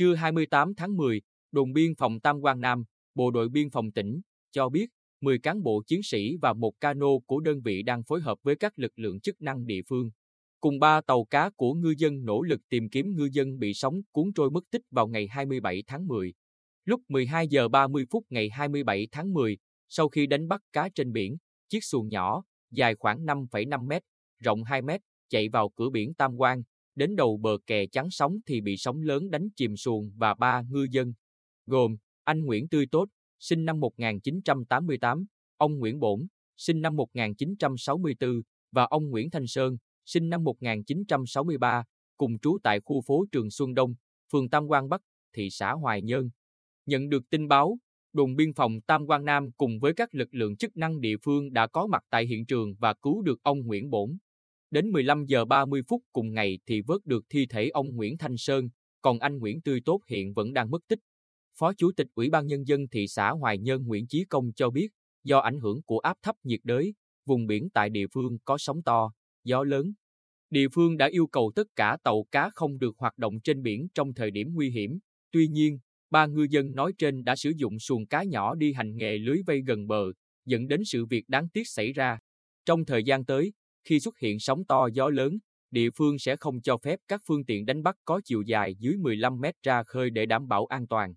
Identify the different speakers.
Speaker 1: Trưa 28 tháng 10, đồn biên phòng Tam Quan Nam, Bộ đội biên phòng tỉnh, cho biết 10 cán bộ chiến sĩ và một cano của đơn vị đang phối hợp với các lực lượng chức năng địa phương. Cùng ba tàu cá của ngư dân nỗ lực tìm kiếm ngư dân bị sóng cuốn trôi mất tích vào ngày 27 tháng 10. Lúc 12 giờ 30 phút ngày 27 tháng 10, sau khi đánh bắt cá trên biển, chiếc xuồng nhỏ, dài khoảng 5,5 mét, rộng 2 mét, chạy vào cửa biển Tam Quan, đến đầu bờ kè chắn sóng thì bị sóng lớn đánh chìm xuồng và ba ngư dân, gồm anh Nguyễn Tươi Tốt, sinh năm 1988, ông Nguyễn Bổn, sinh năm 1964 và ông Nguyễn Thanh Sơn, sinh năm 1963, cùng trú tại khu phố Trường Xuân Đông, phường Tam Quan Bắc, thị xã Hoài Nhơn. Nhận được tin báo, đồn biên phòng Tam Quan Nam cùng với các lực lượng chức năng địa phương đã có mặt tại hiện trường và cứu được ông Nguyễn Bổn. Đến 15 giờ 30 phút cùng ngày thì vớt được thi thể ông Nguyễn Thanh Sơn, còn anh Nguyễn Tươi Tốt hiện vẫn đang mất tích. Phó Chủ tịch Ủy ban Nhân dân thị xã Hoài Nhơn Nguyễn Chí Công cho biết, do ảnh hưởng của áp thấp nhiệt đới, vùng biển tại địa phương có sóng to, gió lớn. Địa phương đã yêu cầu tất cả tàu cá không được hoạt động trên biển trong thời điểm nguy hiểm. Tuy nhiên, ba ngư dân nói trên đã sử dụng xuồng cá nhỏ đi hành nghề lưới vây gần bờ, dẫn đến sự việc đáng tiếc xảy ra. Trong thời gian tới, khi xuất hiện sóng to gió lớn, địa phương sẽ không cho phép các phương tiện đánh bắt có chiều dài dưới 15 mét ra khơi để đảm bảo an toàn.